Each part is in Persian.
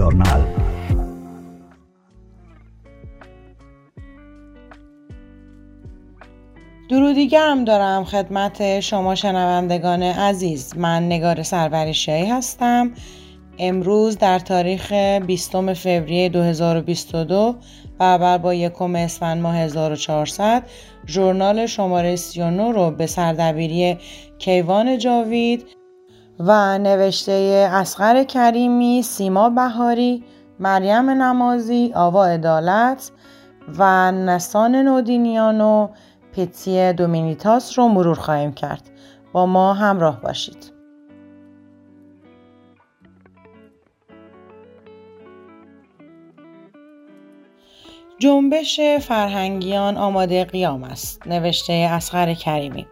ژورنال درودی گرم دارم خدمت شما شنوندگان عزیز. من نگار سروریشایی هستم. امروز در تاریخ 20 فوریه 2022 برابر با یکم اسفند ماه 1400 ژورنال شماره 39 رو به سردبیری کیوان جاوید و نوشته اسقر کریمی، سیما بهاری، مریم نمازی، آوا عدالت و نسان نودینیان و پتی دومینیتاس رو مرور خواهیم کرد. با ما همراه باشید. جنبش فرهنگیان آماده قیام است نوشته اسقر کریمی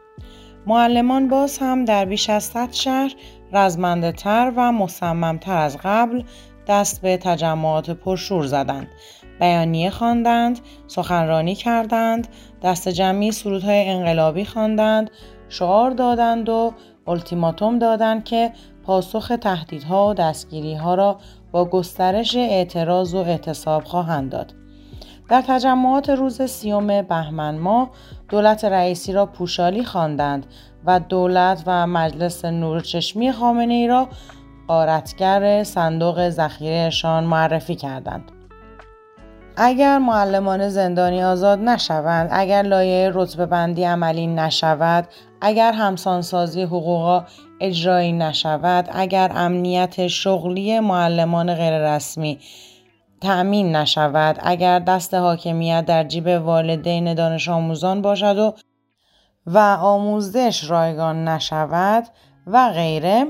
معلمان باز هم در بیش از صد شهر رزمنده تر و مصممتر از قبل دست به تجمعات پرشور زدند. بیانیه خواندند سخنرانی کردند دست جمعی سرودهای انقلابی خواندند شعار دادند و التیماتوم دادند که پاسخ تهدیدها و دستگیریها را با گسترش اعتراض و اعتصاب خواهند داد. در تجمعات روز سیوم بهمن ماه دولت رئیسی را پوشالی خواندند و دولت و مجلس نورچشمی خامنه ای را قارتگر صندوق ذخیرهشان معرفی کردند. اگر معلمان زندانی آزاد نشوند، اگر لایه رتبه بندی عملی نشود، اگر همسانسازی حقوقا اجرایی نشود، اگر امنیت شغلی معلمان غیررسمی تأمین نشود اگر دست حاکمیت در جیب والدین دانش آموزان باشد و و آموزش رایگان نشود و غیره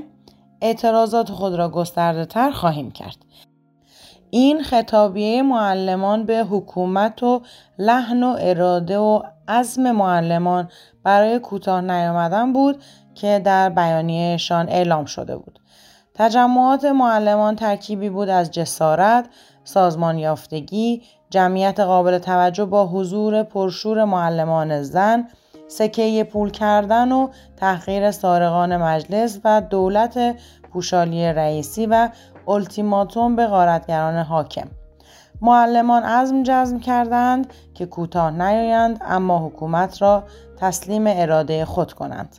اعتراضات خود را گسترده تر خواهیم کرد. این خطابیه معلمان به حکومت و لحن و اراده و عزم معلمان برای کوتاه نیامدن بود که در بیانیهشان اعلام شده بود. تجمعات معلمان ترکیبی بود از جسارت، سازمان یافتگی، جمعیت قابل توجه با حضور پرشور معلمان زن، سکه پول کردن و تحقیر سارقان مجلس و دولت پوشالی رئیسی و التیماتوم به غارتگران حاکم. معلمان عزم جزم کردند که کوتاه نیایند اما حکومت را تسلیم اراده خود کنند.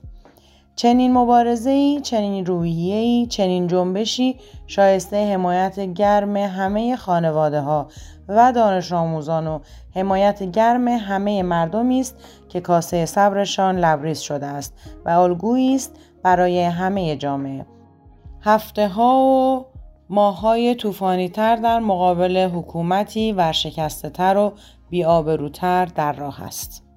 چنین مبارزه‌ای، چنین روحیه‌ای، چنین جنبشی شایسته حمایت گرم همه خانواده ها و دانش آموزان و حمایت گرم همه مردمی است که کاسه صبرشان لبریز شده است و الگویی است برای همه جامعه. هفته ها و ماه های طوفانی تر در مقابل حکومتی ورشکسته تر و بیابروتر در راه است.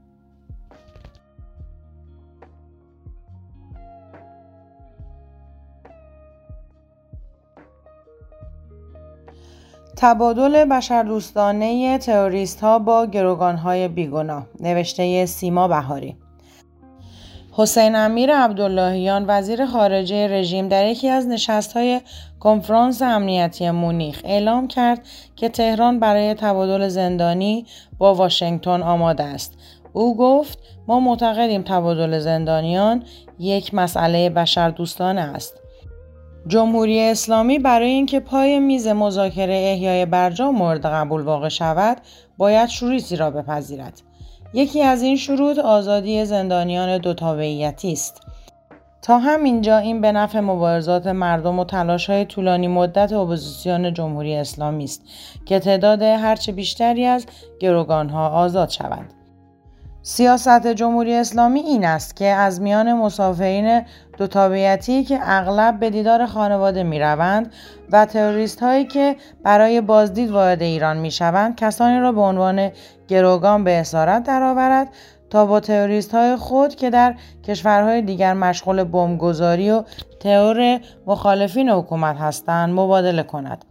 تبادل بشردوستانه تروریست ها با گروگان های بیگناه نوشته سیما بهاری حسین امیر عبداللهیان وزیر خارجه رژیم در یکی از نشست های کنفرانس امنیتی مونیخ اعلام کرد که تهران برای تبادل زندانی با واشنگتن آماده است. او گفت ما معتقدیم تبادل زندانیان یک مسئله بشردوستانه است. جمهوری اسلامی برای اینکه پای میز مذاکره احیای برجام مورد قبول واقع شود باید شروطی را بپذیرد. یکی از این شروط آزادی زندانیان دو است. تا همینجا این به نفع مبارزات مردم و تلاش های طولانی مدت اپوزیسیون جمهوری اسلامی است که تعداد هرچه بیشتری از گروگانها آزاد شوند. سیاست جمهوری اسلامی این است که از میان مسافرین دو تابعیتی که اغلب به دیدار خانواده می روند و تروریست هایی که برای بازدید وارد ایران می شوند کسانی را به عنوان گروگان به اسارت درآورد تا با تروریست های خود که در کشورهای دیگر مشغول بمبگذاری و تئور مخالفین حکومت هستند مبادله کند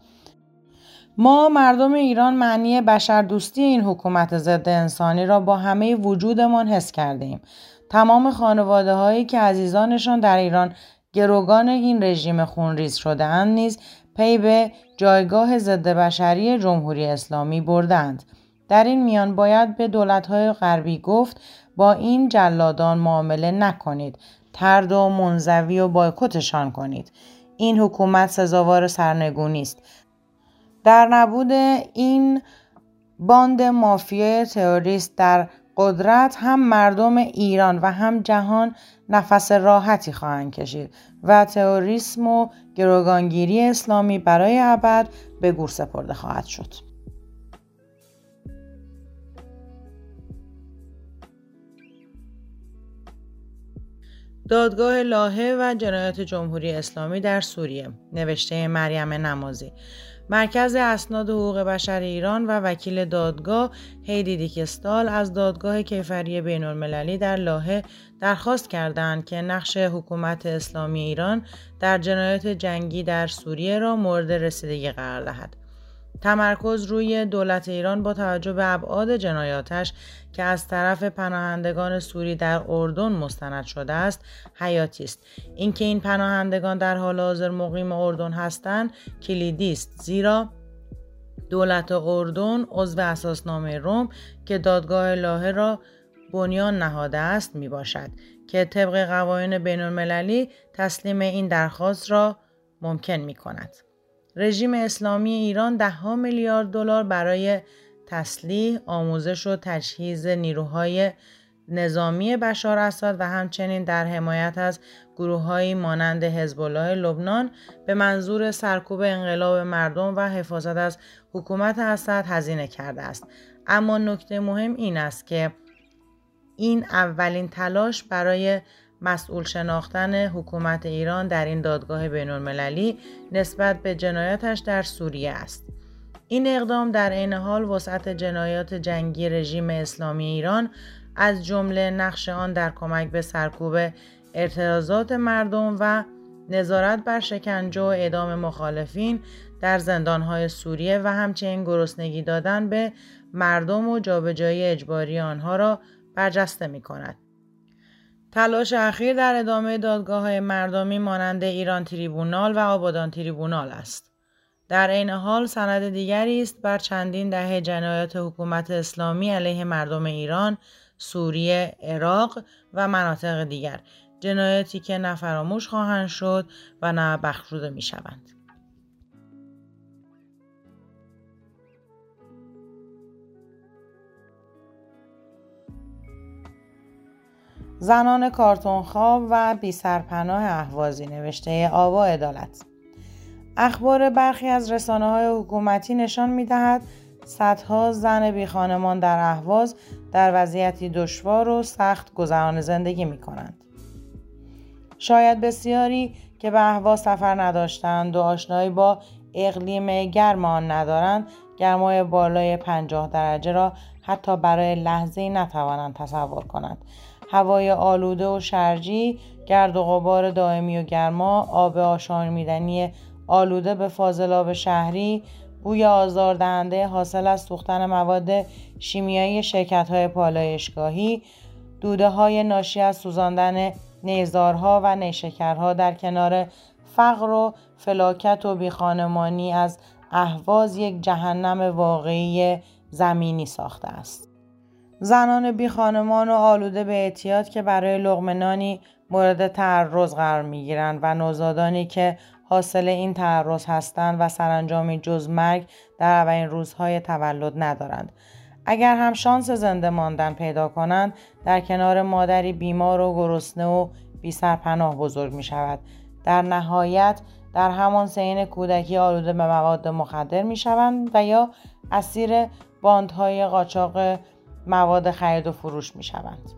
ما مردم ایران معنی بشردوستی این حکومت ضد انسانی را با همه وجودمان حس کرده ایم. تمام خانواده هایی که عزیزانشان در ایران گروگان این رژیم خونریز شده اند نیز پی به جایگاه ضد بشری جمهوری اسلامی بردند. در این میان باید به دولتهای غربی گفت با این جلادان معامله نکنید. ترد و منزوی و بایکوتشان کنید. این حکومت سزاوار سرنگونی است. در نبود این باند مافیای تروریست در قدرت هم مردم ایران و هم جهان نفس راحتی خواهند کشید و تروریسم و گروگانگیری اسلامی برای ابد به گور سپرده خواهد شد. دادگاه لاهه و جنایات جمهوری اسلامی در سوریه نوشته مریم نمازی مرکز اسناد حقوق بشر ایران و وکیل دادگاه هیدی دیکستال از دادگاه کیفری بین المللی در لاهه درخواست کردند که نقش حکومت اسلامی ایران در جنایات جنگی در سوریه را مورد رسیدگی قرار دهد. تمرکز روی دولت ایران با توجه به ابعاد جنایاتش که از طرف پناهندگان سوری در اردن مستند شده است حیاتی است اینکه این پناهندگان در حال حاضر مقیم اردن هستند کلیدی است زیرا دولت اردن عضو اساسنامه روم که دادگاه لاهه را بنیان نهاده است می باشد که طبق قوانین بین المللی تسلیم این درخواست را ممکن می کند. رژیم اسلامی ایران ده میلیارد دلار برای تسلیح، آموزش و تجهیز نیروهای نظامی بشار اسد و همچنین در حمایت از گروههایی مانند حزب الله لبنان به منظور سرکوب انقلاب مردم و حفاظت از حکومت اسد هزینه کرده است. اما نکته مهم این است که این اولین تلاش برای مسئول شناختن حکومت ایران در این دادگاه بین المللی نسبت به جنایاتش در سوریه است. این اقدام در عین حال وسعت جنایات جنگی رژیم اسلامی ایران از جمله نقش آن در کمک به سرکوب اعتراضات مردم و نظارت بر شکنجه و اعدام مخالفین در زندانهای سوریه و همچنین گرسنگی دادن به مردم و جابجایی اجباری آنها را برجسته می کند. تلاش اخیر در ادامه دادگاه های مردمی مانند ایران تریبونال و آبادان تریبونال است. در عین حال سند دیگری است بر چندین دهه جنایات حکومت اسلامی علیه مردم ایران، سوریه، عراق و مناطق دیگر جنایاتی که نه فراموش خواهند شد و نه بخشوده می شوند. زنان کارتون خواب و بی سرپناه احوازی نوشته آوا عدالت اخبار برخی از رسانه های حکومتی نشان می دهد صدها زن بی خانمان در اهواز در وضعیتی دشوار و سخت گذران زندگی می کنند. شاید بسیاری که به اهواز سفر نداشتند و آشنایی با اقلیم گرم آن ندارند گرمای بالای پنجاه درجه را حتی برای لحظه نتوانند تصور کنند هوای آلوده و شرجی، گرد و غبار دائمی و گرما، آب آشامیدنی آلوده به فاضلاب شهری، بوی آزاردهنده حاصل از سوختن مواد شیمیایی شرکت های پالایشگاهی، دوده های ناشی از سوزاندن نیزارها و نیشکرها در کنار فقر و فلاکت و بیخانمانی از اهواز یک جهنم واقعی زمینی ساخته است. زنان بی خانمان و آلوده به اعتیاد که برای لغمنانی مورد تعرض قرار می گیرند و نوزادانی که حاصل این تعرض هستند و سرانجامی جز مرگ در اولین روزهای تولد ندارند. اگر هم شانس زنده ماندن پیدا کنند در کنار مادری بیمار و گرسنه و بی سرپناه بزرگ می شود. در نهایت در همان سین کودکی آلوده به مواد مخدر می شوند و یا اسیر باندهای قاچاق مواد خرید و فروش می شوند.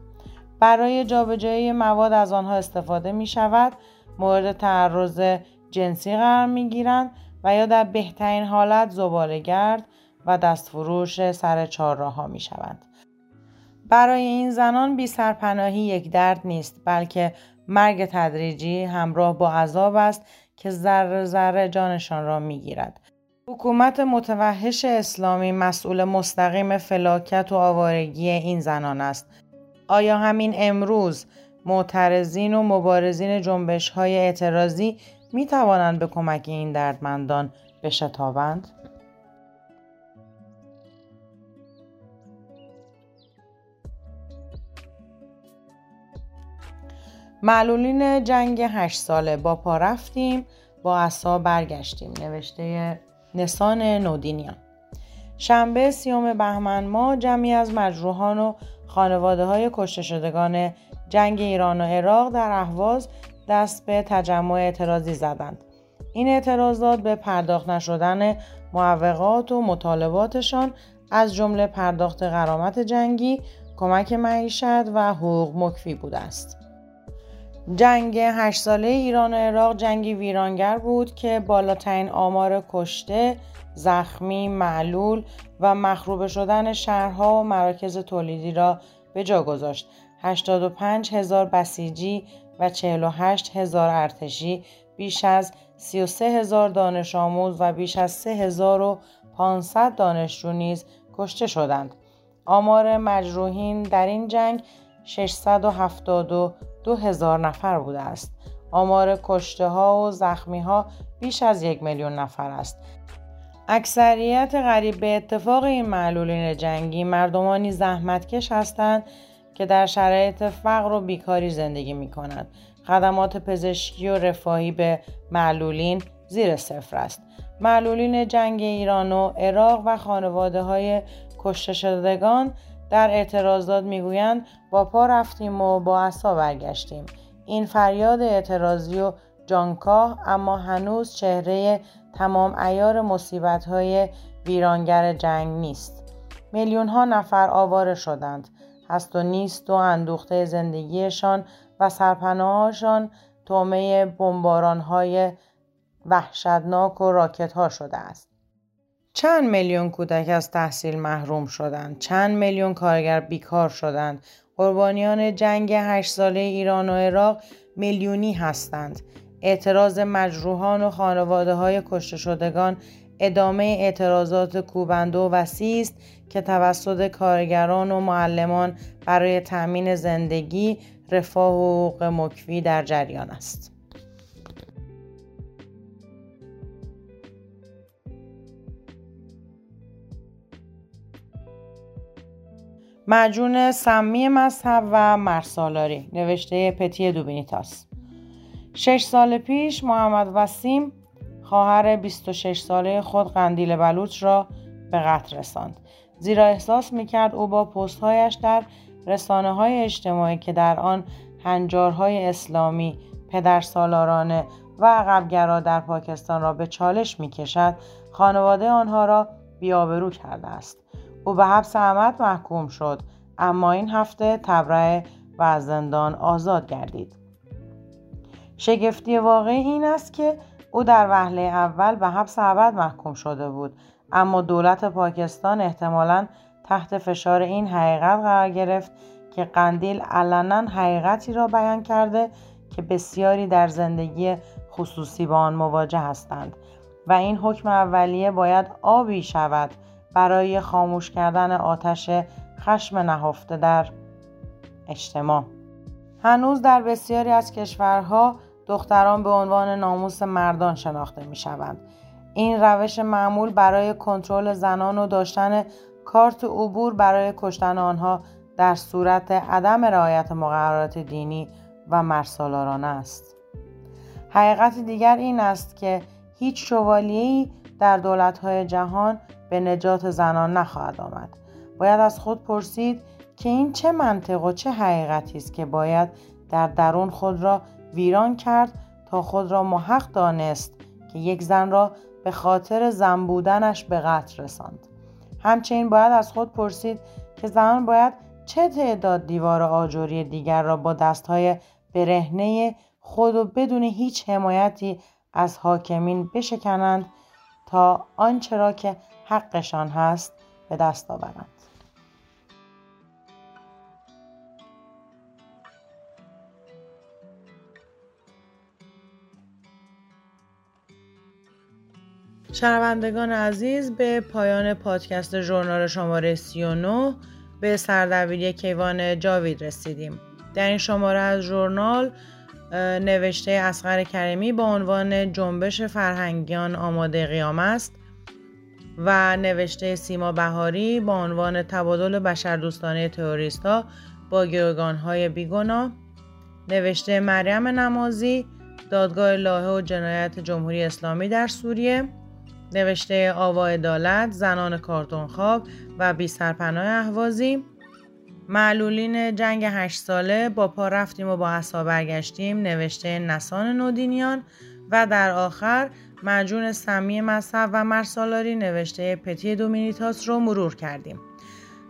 برای جابجایی مواد از آنها استفاده می شود مورد تعرض جنسی قرار می گیرند و یا در بهترین حالت زبالهگرد و دستفروش سر چهارراه ها می شوند. برای این زنان بی سرپناهی یک درد نیست بلکه مرگ تدریجی همراه با عذاب است که ذره ذره جانشان را می گیرد. حکومت متوحش اسلامی مسئول مستقیم فلاکت و آوارگی این زنان است. آیا همین امروز معترضین و مبارزین جنبش های اعتراضی می توانند به کمک این دردمندان بشتابند؟ معلولین جنگ هشت ساله با پا رفتیم با اصا برگشتیم نوشته نسان نودینیان شنبه سیوم بهمن ما جمعی از مجروحان و خانواده های کشته شدگان جنگ ایران و عراق در اهواز دست به تجمع اعتراضی زدند. این اعتراضات به پرداخت نشدن معوقات و مطالباتشان از جمله پرداخت غرامت جنگی، کمک معیشت و حقوق مکفی بوده است. جنگ هشت ساله ایران و عراق جنگی ویرانگر بود که بالاترین آمار کشته، زخمی، معلول و مخروبه شدن شهرها و مراکز تولیدی را به جا گذاشت. 85 هزار بسیجی و 48 هزار ارتشی بیش از 33 هزار دانش آموز و بیش از 3500 دانشجو نیز کشته شدند. آمار مجروحین در این جنگ 672 هزار نفر بوده است. آمار کشته ها و زخمی ها بیش از یک میلیون نفر است. اکثریت غریب به اتفاق این معلولین جنگی مردمانی زحمتکش هستند که در شرایط فقر و بیکاری زندگی می کنند. خدمات پزشکی و رفاهی به معلولین زیر صفر است. معلولین جنگ ایران و عراق و خانواده های کشته شدگان در اعتراضات می‌گویند با پا رفتیم و با عصا برگشتیم. این فریاد اعتراضی و جانکاه اما هنوز چهره تمام ایار مصیبت های ویرانگر جنگ نیست. میلیون ها نفر آواره شدند. هست و نیست و اندوخته زندگیشان و سرپناهاشان تومه بمباران های وحشتناک و راکت ها شده است. چند میلیون کودک از تحصیل محروم شدند چند میلیون کارگر بیکار شدند. قربانیان جنگ هشت ساله ایران و عراق میلیونی هستند. اعتراض مجروحان و خانواده های کشته شدگان ادامه اعتراضات کوبنده و وسیع است که توسط کارگران و معلمان برای تأمین زندگی رفاه و حقوق مکفی در جریان است. معجون سمی مذهب و مرسالاری نوشته پتی دوبینیتاس. شش سال پیش محمد وسیم خواهر 26 ساله خود قندیل بلوچ را به قتل رساند. زیرا احساس می‌کرد او با پستهایش در رسانه های اجتماعی که در آن هنجارهای اسلامی پدرسالارانه و عقبگرا در پاکستان را به چالش می‌کشد خانواده آنها را بیابرو کرده است. او به حبس عمد محکوم شد اما این هفته تبرئه و از زندان آزاد گردید. شگفتی واقعی این است که او در وهله اول به حبس ابد محکوم شده بود اما دولت پاکستان احتمالا تحت فشار این حقیقت قرار گرفت که قندیل علنا حقیقتی را بیان کرده که بسیاری در زندگی خصوصی با آن مواجه هستند و این حکم اولیه باید آبی شود برای خاموش کردن آتش خشم نهفته در اجتماع هنوز در بسیاری از کشورها دختران به عنوان ناموس مردان شناخته می شوند. این روش معمول برای کنترل زنان و داشتن کارت عبور برای کشتن آنها در صورت عدم رعایت مقررات دینی و مرسالارانه است. حقیقت دیگر این است که هیچ شوالیه‌ای در دولت‌های جهان به نجات زنان نخواهد آمد. باید از خود پرسید که این چه منطق و چه حقیقتی است که باید در درون خود را ویران کرد تا خود را محق دانست که یک زن را به خاطر زن بودنش به قتل رساند. همچنین باید از خود پرسید که زنان باید چه تعداد دیوار آجوری دیگر را با دستهای برهنه خود و بدون هیچ حمایتی از حاکمین بشکنند تا آنچه را که حقشان هست به دست آورند. شنوندگان عزیز به پایان پادکست ژورنال شماره 39 به سردبیری کیوان جاوید رسیدیم. در این شماره از ژورنال نوشته اسقر کریمی با عنوان جنبش فرهنگیان آماده قیام است. و نوشته سیما بهاری با عنوان تبادل بشردوستانه تروریست با گروگان های بیگنا نوشته مریم نمازی دادگاه لاهه و جنایت جمهوری اسلامی در سوریه. نوشته آوا عدالت زنان کارتون خواب و بی سرپناه اهوازی معلولین جنگ هشت ساله با پا رفتیم و با حسا برگشتیم نوشته نسان نودینیان. و در آخر مجون سمی مذهب و مرسالاری نوشته پتی دومینیتاس رو مرور کردیم.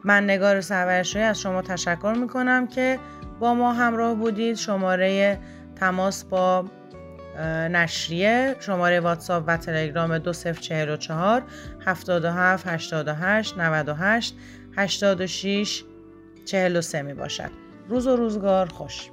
من نگار سرورشوی از شما تشکر می کنم که با ما همراه بودید. شماره تماس با نشریه شماره واتساپ و تلگرام 2044 77 88 98 86 43 می باشد روز و روزگار خوش.